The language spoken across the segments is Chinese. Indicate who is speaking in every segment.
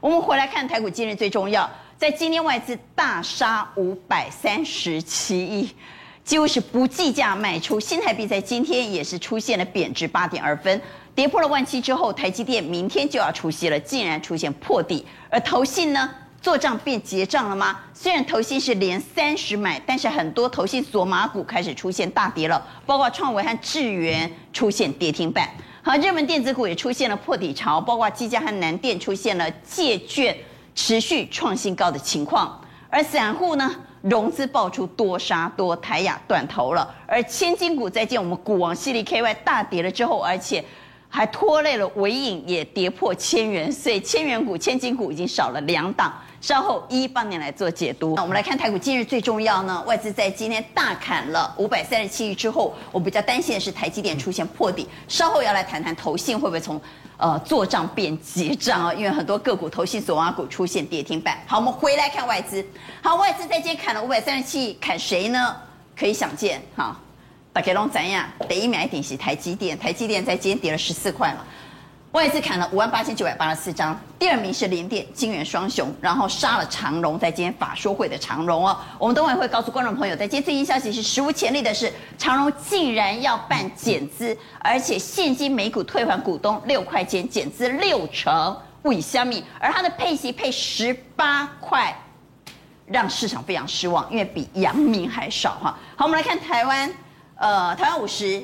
Speaker 1: 我们回来看台股，今日最重要，在今天外资大杀五百三十七亿，几乎是不计价卖出。新台币在今天也是出现了贬值八点二分，跌破了万七之后，台积电明天就要除息了，竟然出现破底。而投信呢，做账变结账了吗？虽然投信是连三十买，但是很多投信索马股开始出现大跌了，包括创维和智源出现跌停板。好，热门电子股也出现了破底潮，包括技嘉和南电出现了借券持续创新高的情况。而散户呢，融资爆出多杀多，台亚断头了。而千金股在见我们股王矽力 KY 大跌了之后，而且还拖累了尾影也跌破千元，所以千元股、千金股已经少了两档。稍后一一帮你来做解读。那我们来看台股，今日最重要呢，外资在今天大砍了五百三十七亿之后，我比较担心的是台积电出现破底。稍后要来谈谈投信会不会从呃做账变结账啊？因为很多个股投信索马股出现跌停板。好，我们回来看外资。好，外资在今天砍了五百三十七亿，砍谁呢？可以想见，哈，大家拢怎样？第一名一定是台积电，台积电在今天跌了十四块了。外资砍了五万八千九百八十四张，第二名是联电、晶圆双雄，然后杀了长荣，在今天法说会的长荣哦，我们等会会告诉观众朋友，在今天最新消息是史无前例的是，长荣竟然要办减资，而且现金每股退还股东六块钱，减资六成，不以相命，而它的配息配十八块，让市场非常失望，因为比阳明还少哈。好，我们来看台湾，呃，台湾五十。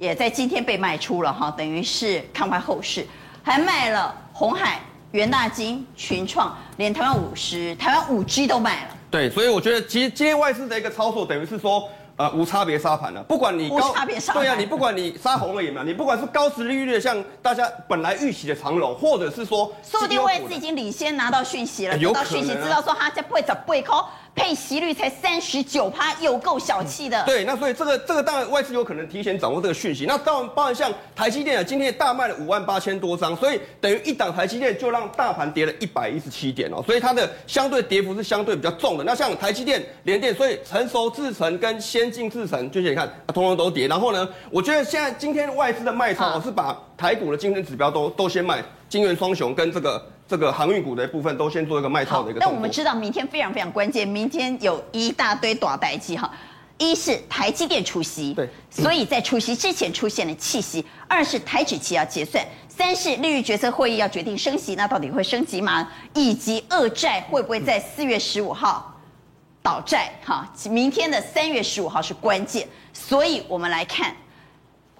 Speaker 1: 也在今天被卖出了哈，等于是看坏后市，还卖了红海、元大金、群创，连台湾五十、台湾五 G 都卖了。
Speaker 2: 对，所以我觉得其实今天外资的一个操作，等于是说呃无差别杀盘了，不管你高
Speaker 1: 无差别杀盘，
Speaker 2: 对啊，你不管你杀红了眼嘛，你不管是高值利率的像大家本来预期的长龙，或者是说，
Speaker 1: 说不定外资已经领先拿到讯息了，拿到讯息知道说他在不会走不会抠。配息率才三十九趴，有够小气的。
Speaker 2: 对，那所以这个这个当然外资有可能提前掌握这个讯息。那当然包含像台积电啊，今天也大卖了五万八千多张，所以等于一档台积电就让大盘跌了一百一十七点哦，所以它的相对跌幅是相对比较重的。那像台积电、联电，所以成熟制程跟先进制程，就是你看，通通都跌。然后呢，我觉得现在今天外资的卖超，我是把台股的竞争指标都都先卖，金圆双雄跟这个。这个航运股的部分都先做一个卖套的一个。
Speaker 1: 但我们知道明天非常非常关键，明天有一大堆大代志哈。一是台积电出席，
Speaker 2: 对，
Speaker 1: 所以在出席之前出现了弃息；二是台指期要结算；三是利率决策会议要决定升息，那到底会升级吗？以及二债会不会在四月十五号倒债？哈，明天的三月十五号是关键，所以我们来看，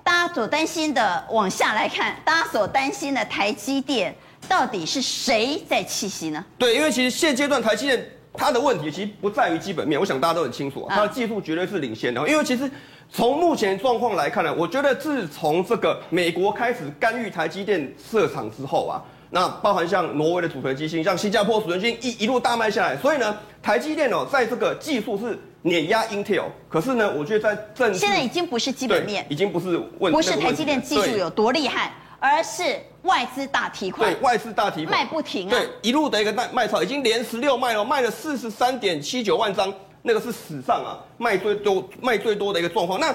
Speaker 1: 大家所担心的，往下来看，大家所担心的台积电。到底是谁在气息呢？
Speaker 2: 对，因为其实现阶段台积电它的问题其实不在于基本面，我想大家都很清楚，它的技术绝对是领先的。因为其实从目前状况来看呢，我觉得自从这个美国开始干预台积电设厂之后啊，那包含像挪威的储存机芯，像新加坡储存芯一一路大卖下来，所以呢，台积电哦，在这个技术是碾压 Intel，可是呢，我觉得在政治
Speaker 1: 现在已经不是基本面，
Speaker 2: 已经不是问题，
Speaker 1: 不是台积电技术有多厉害。而是外资大提款，
Speaker 2: 对，外资大提款，
Speaker 1: 卖不停啊，
Speaker 2: 对，一路的一个卖卖超，已经连十六卖了，卖了四十三点七九万张，那个是史上啊卖最多卖最多的一个状况。那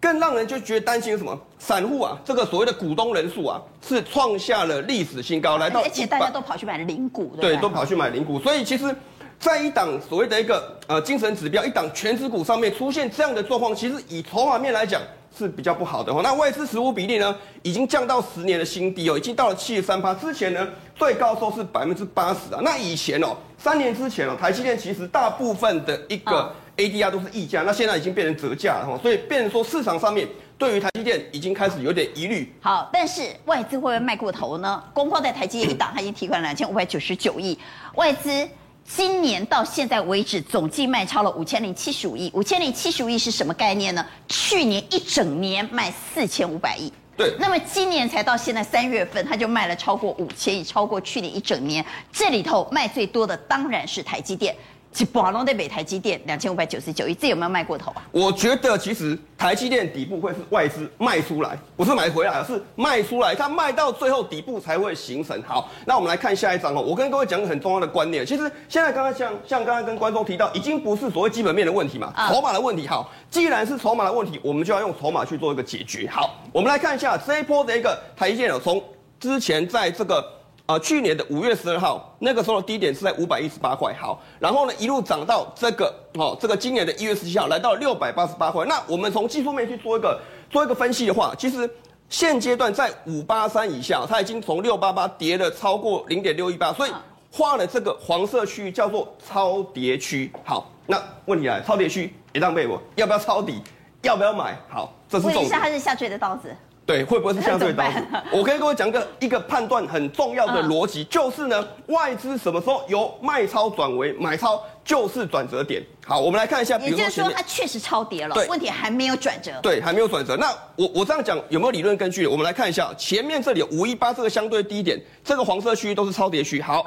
Speaker 2: 更让人就觉得担心什么？散户啊，这个所谓的股东人数啊，是创下了历史新高，来到
Speaker 1: 而且大家都跑去买零股，
Speaker 2: 对，都跑去买零股，所以其实，在一档所谓的一个呃精神指标，一档全值股上面出现这样的状况，其实以筹码面来讲。是比较不好的哈，那外资持股比例呢，已经降到十年的新低哦，已经到了七十三趴。之前呢，最高时候是百分之八十啊。那以前哦，三年之前哦，台积电其实大部分的一个 ADR 都是溢价，那现在已经变成折价了哈。所以变成说市场上面对于台积电已经开始有点疑虑。
Speaker 1: 好，但是外资会不会卖过头呢？光光在台积电一档，它已经提款两千五百九十九亿，外资。今年到现在为止，总计卖超了五千零七十五亿。五千零七十五亿是什么概念呢？去年一整年卖四千五百亿。
Speaker 2: 对。
Speaker 1: 那么今年才到现在三月份，他就卖了超过五千亿，超过去年一整年。这里头卖最多的当然是台积电。其宝龙的北台积电两千五百九十九亿，这有没有卖过头啊？
Speaker 2: 我觉得其实台积电底部会是外资卖出来，不是买回来，而是卖出来，它卖到最后底部才会形成。好，那我们来看下一张哦。我跟各位讲个很重要的观念，其实现在刚刚像像刚刚跟观众提到，已经不是所谓基本面的问题嘛，筹码的问题。好，既然是筹码的问题，我们就要用筹码去做一个解决。好，我们来看一下这一波的一个台积电哦，从之前在这个。呃去年的五月十二号那个时候的低点是在五百一十八块，好，然后呢一路涨到这个哦这个今年的一月十七号来到六百八十八块。那我们从技术面去做一个做一个分析的话，其实现阶段在五八三以下，它已经从六八八跌了超过零点六一八，所以画了这个黄色区域叫做超跌区。好，那问题来，超跌区一浪被我要不要抄底？要不要买？好，这是重点。问一
Speaker 1: 下，它是下坠的刀子。
Speaker 2: 对，会不会是下坠的刀子？我可以跟各位讲个一个判断很重要的逻辑，就是呢，外资什么时候由卖超转为买超，就是转折点。好，我们来看一下，
Speaker 1: 比如说，也就是说它确实超跌了，对，问题还没有转折。
Speaker 2: 对，还没有转折。那我我这样讲有没有理论根据？我们来看一下，前面这里五一八这个相对低点，这个黄色区域都是超跌区。好，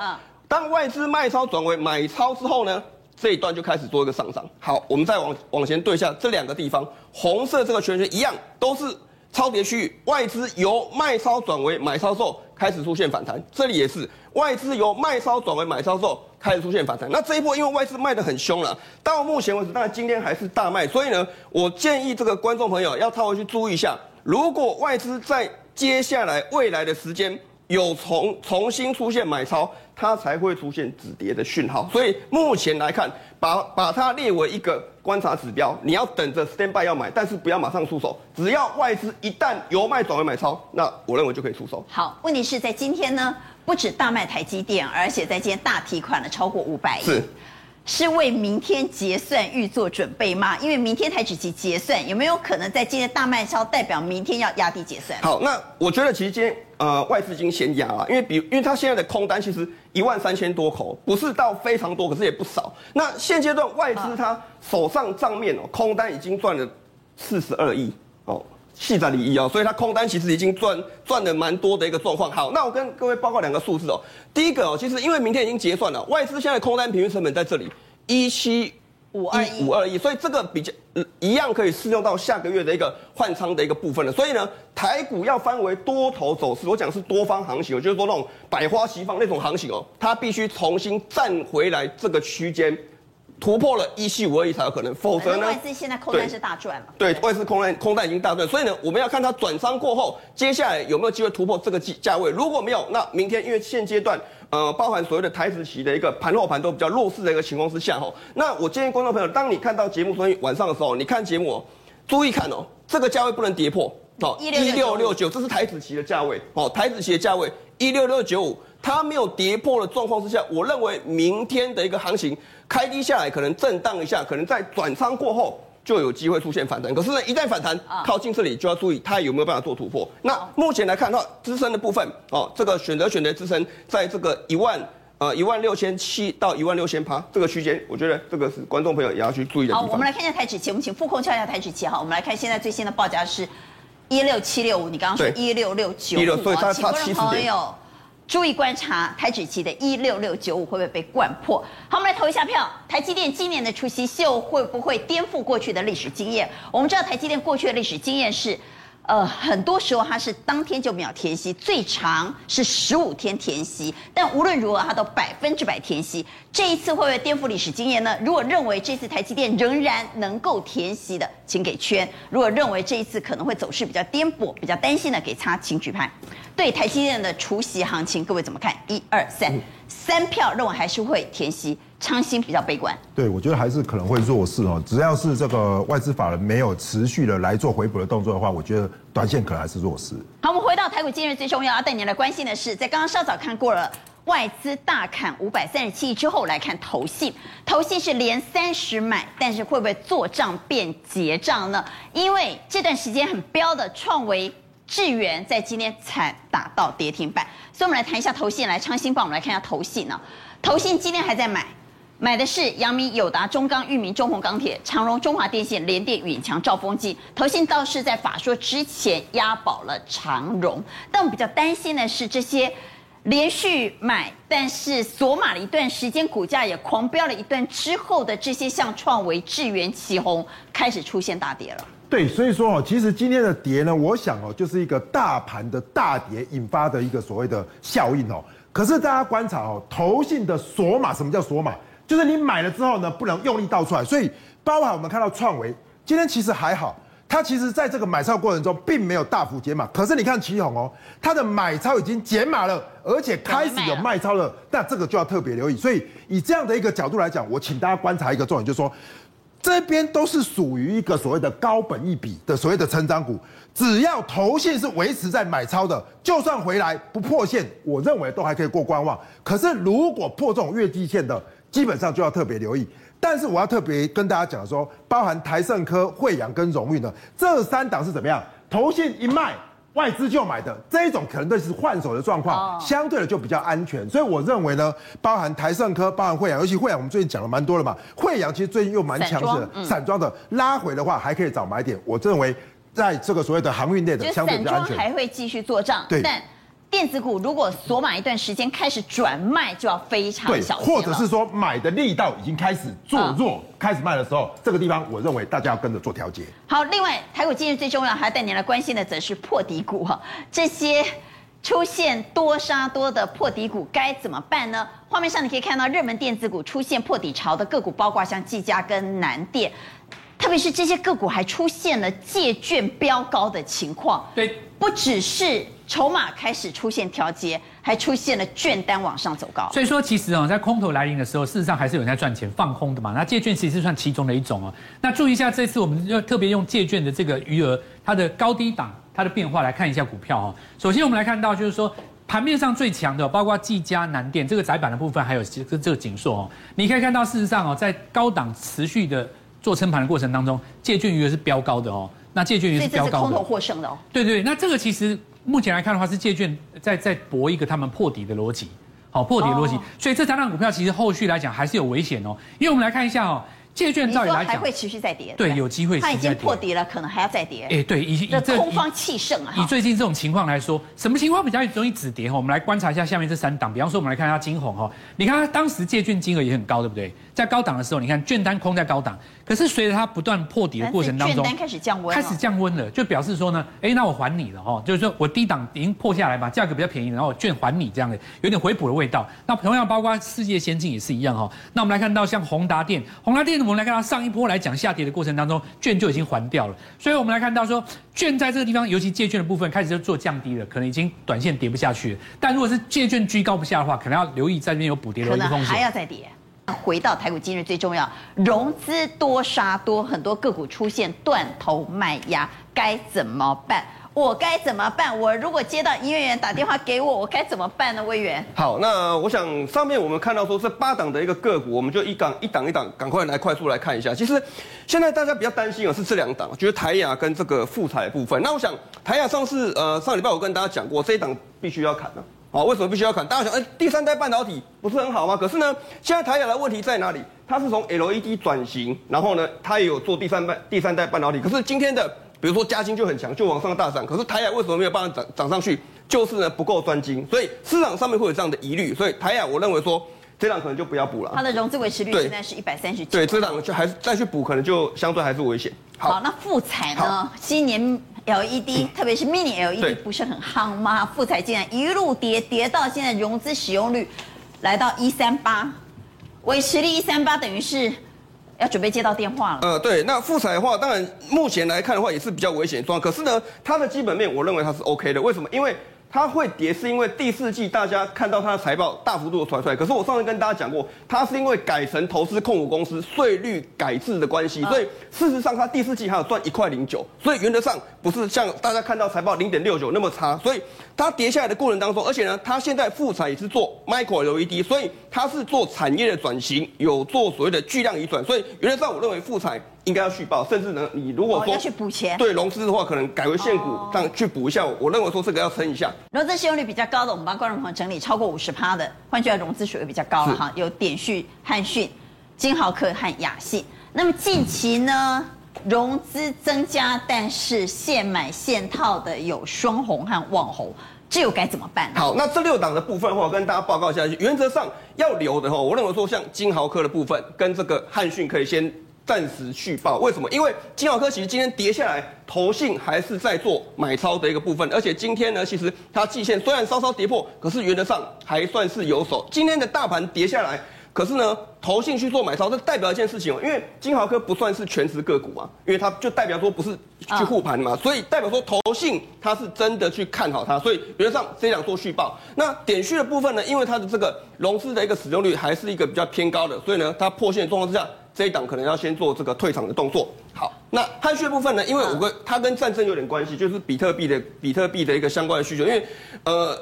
Speaker 2: 当外资卖超转为买超之后呢？这一段就开始做一个上涨。好，我们再往往前对一下这两个地方，红色这个圈圈一样都是超跌区域，外资由卖超转为买超之后开始出现反弹。这里也是外资由卖超转为买超之后开始出现反弹。那这一波因为外资卖的很凶了，到目前为止，当然今天还是大卖，所以呢，我建议这个观众朋友要稍微去注意一下，如果外资在接下来未来的时间有重重新出现买超。它才会出现止跌的讯号，所以目前来看，把把它列为一个观察指标，你要等着 stand by 要买，但是不要马上出手，只要外资一旦由卖转为买超，那我认为就可以出手。
Speaker 1: 好，问题是在今天呢，不止大卖台积电，而且在今天大提款了超过五百亿。
Speaker 2: 是。
Speaker 1: 是为明天结算预做准备吗？因为明天台指期结算，有没有可能在今天大卖超代表明天要压低结算？
Speaker 2: 好，那我觉得其实今天呃外资已经先压了，因为比因为它现在的空单其实一万三千多口，不是到非常多，可是也不少。那现阶段外资它手上账面哦空单已经赚了四十二亿哦。细在里一哦，所以它空单其实已经赚赚的蛮多的一个状况。好，那我跟各位报告两个数字哦。第一个哦，其实因为明天已经结算了，外资现在空单平均成本在这里一七五二一五二一，所以这个比较一样可以适用到下个月的一个换仓的一个部分了。所以呢，台股要翻为多头走势，我讲是多方行情，我就是说那种百花齐放那种行情哦，它必须重新站回来这个区间。突破了一七五二一才有可能，否则呢？
Speaker 1: 外资现在空单是大赚了。
Speaker 2: 对，外资空单空单已经大赚，所以呢，我们要看它转仓过后，接下来有没有机会突破这个价价位。如果没有，那明天因为现阶段呃，包含所谓的台子期的一个盘后盘都比较弱势的一个情况之下吼，那我建议观众朋友，当你看到节目昨天晚上的时候，你看节目哦，注意看哦，这个价位不能跌破哦，一六六九，这是台子期的价位哦，台子期的价位一六六九五。它没有跌破的状况之下，我认为明天的一个行情开低下来，可能震荡一下，可能在转仓过后就有机会出现反弹。可是呢，一旦反弹靠近这里，就要注意它有没有办法做突破。那目前来看的话，支撑的部分哦，这个选择选择支撑在这个一万呃一万六千七到一万六千八这个区间，我觉得这个是观众朋友也要去注意的。
Speaker 1: 好，我们来看一下台指期，我们请副控敲一下台指期哈。我们来看现在最新的报价是一六七六五，你刚刚说一六六九五，
Speaker 2: 所以它差七十点。
Speaker 1: 注意观察台指期的一六六九五会不会被灌破？好，我们来投一下票。台积电今年的除夕秀会不会颠覆过去的历史经验？我们知道台积电过去的历史经验是。呃，很多时候它是当天就秒填息，最长是十五天填息，但无论如何它都百分之百填息。这一次会不会颠覆历史经验呢？如果认为这次台积电仍然能够填息的，请给圈；如果认为这一次可能会走势比较颠簸、比较担心的，给叉，请举牌。对台积电的除息行情，各位怎么看？一二三，三票认为还是会填息。昌兴比较悲观，
Speaker 3: 对，我觉得还是可能会弱势哦。只要是这个外资法人没有持续的来做回补的动作的话，我觉得短线可能还是弱势。
Speaker 1: 好，我们回到台股今日最重要要带你来关心的是，在刚刚稍早看过了外资大砍五百三十七亿之后，来看投信，投信是连三十买，但是会不会做账变结账呢？因为这段时间很飙的创维、智源在今天才打到跌停板，所以我们来谈一下投信。来，昌兴帮我们来看一下投信呢，投信今天还在买。买的是阳明、友达、中钢、裕民、中鸿钢铁、长荣、中华电信、联电、远强、兆丰金。投信倒是在法说之前押宝了长荣，但我比较担心的是这些连续买，但是锁码了一段时间，股价也狂飙了一段之后的这些像创维、智原、奇鋐开始出现大跌了。
Speaker 3: 对，所以说哦，其实今天的跌呢，我想哦，就是一个大盘的大跌引发的一个所谓的效应哦。可是大家观察哦，投信的锁码，什么叫锁码？就是你买了之后呢，不能用力倒出来，所以包含我们看到创维今天其实还好，它其实在这个买超过程中并没有大幅减码，可是你看奇鋐哦，它的买超已经减码了，而且开始有卖超了，那这个就要特别留意。所以以这样的一个角度来讲，我请大家观察一个重点，就是说这边都是属于一个所谓的高本一笔的所谓的成长股，只要头线是维持在买超的，就算回来不破线，我认为都还可以过观望。可是如果破这种月季线的，基本上就要特别留意。但是我要特别跟大家讲说，包含台盛科、惠阳跟荣誉呢，这三档是怎么样？投信一卖，外资就买的这一种，可能都是换手的状况，相对的就比较安全。所以我认为呢，包含台盛科、包含惠阳，尤其惠阳，我们最近讲了蛮多了嘛。惠阳其实最近又蛮强势的，散装的拉回的话，还可以找买点。我认为在这个所谓的航运类的，相对比较安全。
Speaker 1: 还会继续做账，
Speaker 3: 对。
Speaker 1: 电子股如果锁码一段时间开始转卖，就要非常小心。
Speaker 3: 或者是说买的力道已经开始做弱，嗯、开始卖的时候，这个地方我认为大家要跟着做调节。
Speaker 1: 好，另外台股今日最重要还要带您来关心的，则是破底股哈。这些出现多杀多的破底股该怎么办呢？画面上你可以看到热门电子股出现破底潮的个股，包括像技嘉跟南电，特别是这些个股还出现了借券飙高的情况。
Speaker 4: 对，
Speaker 1: 不只是。筹码开始出现调节，还出现了券单往上走高。
Speaker 4: 所以说，其实哦，在空头来临的时候，事实上还是有人在赚钱放空的嘛。那借券其实算其中的一种哦。那注意一下，这次我们要特别用借券的这个余额，它的高低档，它的变化来看一下股票哦。首先，我们来看到就是说，盘面上最强的，包括技嘉、南电这个窄板的部分，还有这这个景硕哦。你可以看到，事实上哦，在高档持续的做撑盘的过程当中，借券余额是飙高的哦。那借券余额是飙高的。
Speaker 1: 这是空头获胜的哦。
Speaker 4: 对对，那这个其实。目前来看的话，是借券在在搏一个他们破底的逻辑，好破底的逻辑，所以这三档股票其实后续来讲还是有危险哦。因为我们来看一下哦，借券照理来讲
Speaker 1: 还会持续再跌，
Speaker 4: 对，有机会。
Speaker 1: 它已经破底了，可能还要再跌。
Speaker 4: 哎，对，以以这
Speaker 1: 空方气盛啊。
Speaker 4: 以最近这种情况来说，什么情况比较容易止跌哈？我们来观察一下下面这三档，比方说我们来看一下金鸿哈，你看它当时借券金额也很高，对不对？在高档的时候，你看券单空在高档。可是随着它不断破底的过程当中，
Speaker 1: 券单开始降温，
Speaker 4: 开始降温了，就表示说呢，哎，那我还你了哈，就是说我低档已经破下来嘛，价格比较便宜，然后我券还你这样的，有点回补的味道。那同样包括世界先进也是一样哈。那我们来看到像宏达电，宏达电我们来看到上一波来讲下跌的过程当中，券就已经还掉了，所以我们来看到说，券在这个地方，尤其借券的部分开始就做降低了，可能已经短线跌不下去了。但如果是借券居高不下的话，可能要留意在这边有补跌的风险，可能
Speaker 1: 还要再跌。回到台股今日最重要，融资多杀多，很多个股出现断头卖压，该怎么办？我该怎么办？我如果接到营业员打电话给我，我该怎么办呢？魏源，
Speaker 2: 好，那我想上面我们看到说这八档的一个个股，我们就一档一档一档，赶快来快速来看一下。其实现在大家比较担心的是这两档，就是台亚跟这个富彩部分。那我想台亚上次呃上礼拜我跟大家讲过，这一档必须要砍了。好，为什么必须要砍？大家想，哎，第三代半导体不是很好吗？可是呢，现在台亚的问题在哪里？它是从 LED 转型，然后呢，它也有做第三半、第三代半导体。可是今天的，比如说嘉兴就很强，就往上大涨。可是台亚为什么没有办法涨涨上去？就是呢不够专精，所以市场上面会有这样的疑虑。所以台亚，我认为说这档可能就不要补了。
Speaker 1: 它的融资维持率现在是一百三十九。
Speaker 2: 对，这档就还是再去补，可能就相对还是危险。
Speaker 1: 好，好，那富彩呢？今年。LED，特别是 Mini LED 不是很夯吗？富彩竟然一路跌，跌到现在融资使用率来到一三八，维持率一三八，等于是要准备接到电话了。
Speaker 2: 呃，对，那富彩的话，当然目前来看的话也是比较危险状况，可是呢，它的基本面我认为它是 OK 的，为什么？因为它会跌，是因为第四季大家看到它的财报大幅度的传出来。可是我上次跟大家讲过，它是因为改成投资控股公司税率改制的关系，所以事实上它第四季还有赚一块零九，所以原则上不是像大家看到财报零点六九那么差。所以它跌下来的过程当中，而且呢，它现在复彩也是做 Micro LED，所以它是做产业的转型，有做所谓的巨量移转，所以原则上我认为复彩。应该要续报，甚至呢，你如果说、
Speaker 1: 哦、要去补钱，
Speaker 2: 对融资的话，可能改为现股，这样去补一下。我认为说这个要撑一下。
Speaker 1: 融资使用率比较高的，我们帮观众朋友整理超过五十趴的，换句话融资水位比较高了哈，有点序、汉讯、金豪科和雅信。那么近期呢，融资增加，但是现买现套的有双红和旺宏，这又该怎么办？
Speaker 2: 好，那这六档的部分的话，我跟大家报告一下，原则上要留的话，我认为说像金豪科的部分跟这个汉讯可以先。暂时续报，为什么？因为金豪科其实今天跌下来，投信还是在做买超的一个部分，而且今天呢，其实它季线虽然稍稍跌破，可是原则上还算是有手。今天的大盘跌下来，可是呢，投信去做买超，这代表一件事情哦，因为金豪科不算是全值个股啊，因为它就代表说不是去护盘嘛，所以代表说投信它是真的去看好它，所以原则上这一档做续报。那点续的部分呢，因为它的这个融资的一个使用率还是一个比较偏高的，所以呢，它破线的状况之下，这一档可能要先做这个退场的动作。好，那韩讯的部分呢，因为我跟它跟战争有点关系，就是比特币的比特币的一个相关的需求，因为呃。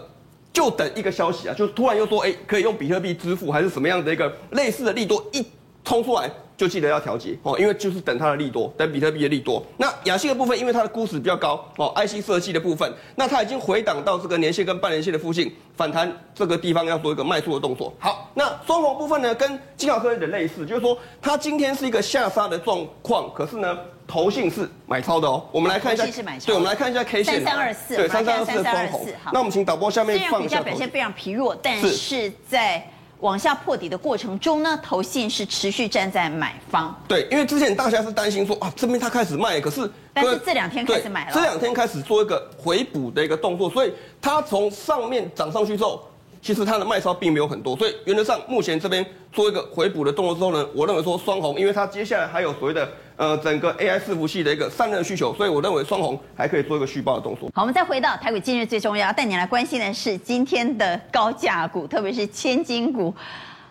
Speaker 2: 就等一个消息啊，就突然又说，哎，可以用比特币支付，还是什么样的一个类似的利多一冲出来，就记得要调节哦，因为就是等它的利多，等比特币的利多。那亚信的部分，因为它的估值比较高哦，IC 设计的部分，那它已经回档到这个年线跟半年线的附近，反弹这个地方要做一个卖出的动作。好，那双红部分呢，跟金豪科有点类似，就是说它今天是一个下杀的状况，可是呢。投信是买超的哦，我们来看一下，对，我们来看一下 K 线，
Speaker 1: 三三二四，
Speaker 2: 对，三三二四的双红。那我们请导播下面放一下。
Speaker 1: 虽然股价表现非常疲弱，但是在往下破底的过程中呢，投信是持续站在买方。
Speaker 2: 对，因为之前大家是担心说啊，这边它开始卖，可是
Speaker 1: 但是这两天开始买了，
Speaker 2: 这两天开始做一个回补的一个动作，所以它从上面涨上去之后。其实它的卖超并没有很多，所以原则上目前这边做一个回补的动作之后呢，我认为说双红，因为它接下来还有所谓的呃整个 AI 伺服器的一个散热需求，所以我认为双红还可以做一个续报的动作。
Speaker 1: 好，我们再回到台股今日最重要，带你来关心的是今天的高价股，特别是千金股，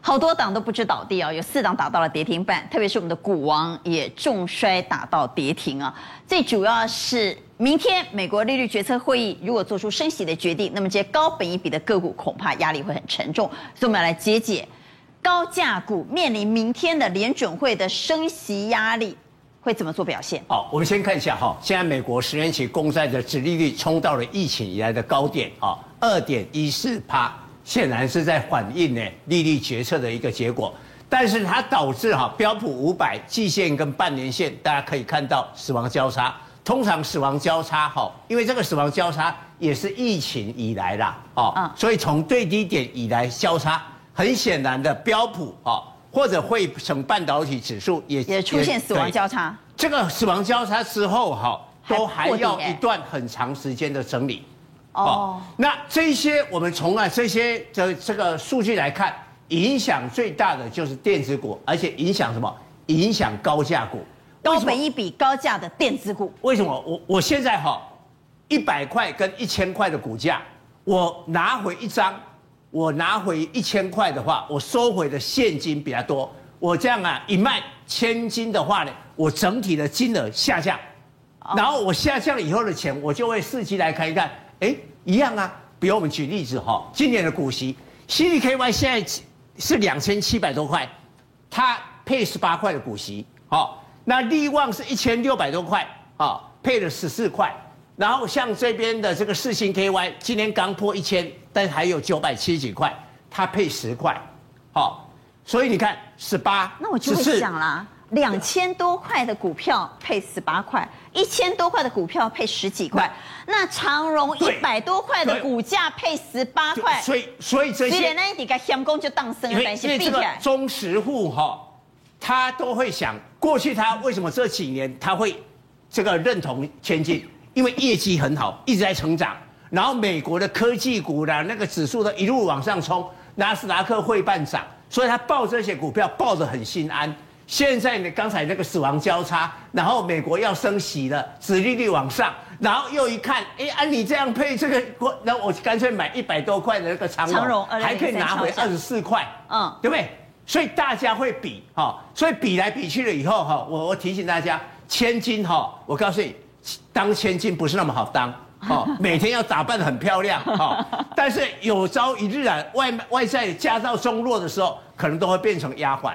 Speaker 1: 好多档都不知倒地啊，有四档打到了跌停板，特别是我们的股王也重摔打到跌停啊，最主要是。明天美国利率决策会议如果做出升息的决定，那么这些高本益比的个股恐怕压力会很沉重。所以我们要来解解高价股面临明天的联准会的升息压力会怎么做表现？
Speaker 5: 好，我们先看一下哈，现在美国十年期公债的殖利率冲到了疫情以来的高点啊，二点一四趴，显然是在反映呢利率决策的一个结果，但是它导致哈标普五百季线跟半年线，大家可以看到死亡交叉。通常死亡交叉哈，因为这个死亡交叉也是疫情以来啦，哦，所以从最低点以来交叉，很显然的标普哦，或者会成半导体指数也
Speaker 1: 也出现死亡交叉。
Speaker 5: 这个死亡交叉之后哈，都还要一段很长时间的整理。哦，那这些我们从啊这些的这个数据来看，影响最大的就是电子股，而且影响什么？影响高价股。
Speaker 1: 高本一比高价的电子股，
Speaker 5: 为什么我我现在哈一百块跟一千块的股价，我拿回一张，我拿回一千块的话，我收回的现金比较多。我这样啊一卖千金的话呢，我整体的金额下降，然后我下降以后的钱，我就会伺机来看一看，哎，一样啊。比如我们举例子哈，今年的股息，CDKY 现在是两千七百多块，它配十八块的股息，好。那利旺是一千六百多块啊，配了十四块，然后像这边的这个四星 KY，今天刚破一千，但还有九百七十几块，它配十块，好，所以你看十八，
Speaker 1: 那我就会想啦，两千多块的股票配十八块，一千多块的股票配十几块，那长荣一百多块的股价配十八块，
Speaker 5: 所以所以这些，
Speaker 1: 连那你个相公就当生了，但是比起来，
Speaker 5: 中实户哈。他都会想，过去他为什么这几年他会这个认同千金？因为业绩很好，一直在成长。然后美国的科技股的那个指数都一路往上冲，纳斯达克会半涨，所以他抱这些股票抱得很心安。现在呢，刚才那个死亡交叉，然后美国要升息了，殖利率往上，然后又一看，哎，按你这样配这个，那我干脆买一百多块的那个长荣，长荣还可以拿回二十四块，嗯，对不对？所以大家会比哈，所以比来比去了以后哈，我我提醒大家，千金哈，我告诉你，当千金不是那么好当，哦，每天要打扮得很漂亮哦，但是有朝一日啊，外外在家道中落的时候，可能都会变成丫鬟。